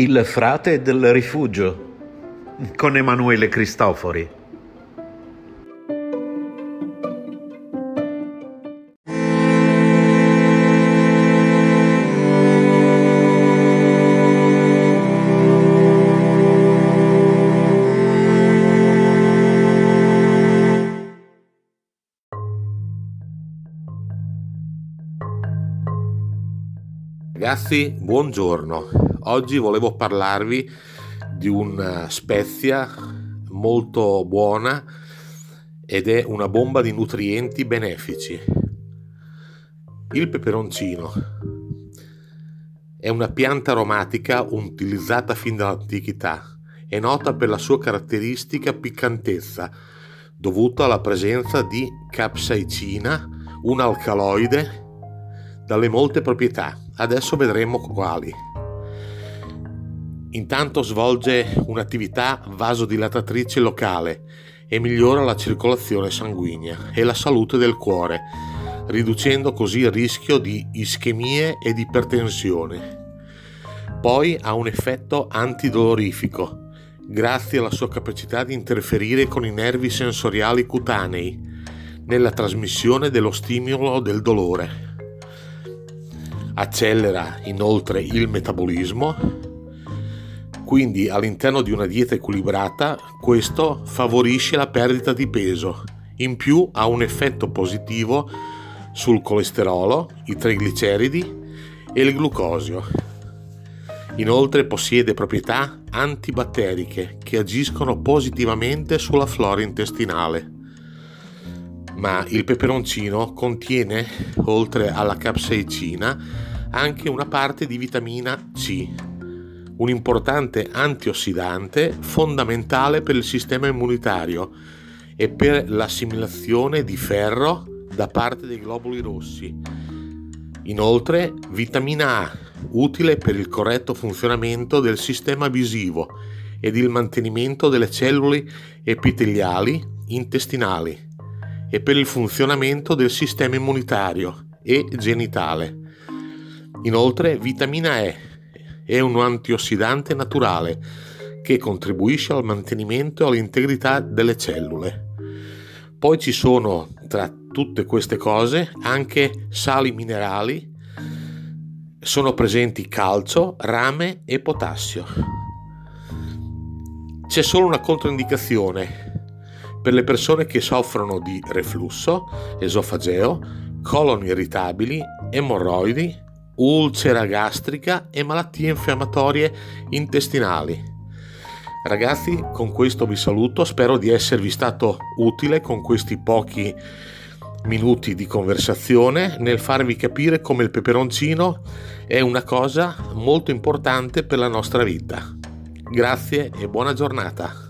Il frate del rifugio con Emanuele Cristofori. Ragazzi, buongiorno. Oggi volevo parlarvi di una spezia molto buona ed è una bomba di nutrienti benefici. Il peperoncino è una pianta aromatica utilizzata fin dall'antichità. È nota per la sua caratteristica piccantezza dovuta alla presenza di capsaicina, un alcaloide dalle molte proprietà. Adesso vedremo quali. Intanto svolge un'attività vasodilatatrice locale e migliora la circolazione sanguigna e la salute del cuore, riducendo così il rischio di ischemie ed ipertensione. Poi ha un effetto antidolorifico, grazie alla sua capacità di interferire con i nervi sensoriali cutanei nella trasmissione dello stimolo del dolore accelera inoltre il metabolismo, quindi all'interno di una dieta equilibrata questo favorisce la perdita di peso, in più ha un effetto positivo sul colesterolo, i trigliceridi e il glucosio. Inoltre possiede proprietà antibatteriche che agiscono positivamente sulla flora intestinale. Ma il peperoncino contiene, oltre alla capsaicina, anche una parte di vitamina C, un importante antiossidante fondamentale per il sistema immunitario e per l'assimilazione di ferro da parte dei globuli rossi. Inoltre, vitamina A, utile per il corretto funzionamento del sistema visivo ed il mantenimento delle cellule epiteliali intestinali e per il funzionamento del sistema immunitario e genitale. Inoltre, vitamina E è un antiossidante naturale che contribuisce al mantenimento e all'integrità delle cellule. Poi ci sono tra tutte queste cose anche sali minerali, sono presenti calcio, rame e potassio. C'è solo una controindicazione per le persone che soffrono di reflusso, esofageo, colon irritabili, emorroidi, ulcera gastrica e malattie infiammatorie intestinali. Ragazzi, con questo vi saluto, spero di esservi stato utile con questi pochi minuti di conversazione nel farvi capire come il peperoncino è una cosa molto importante per la nostra vita. Grazie e buona giornata.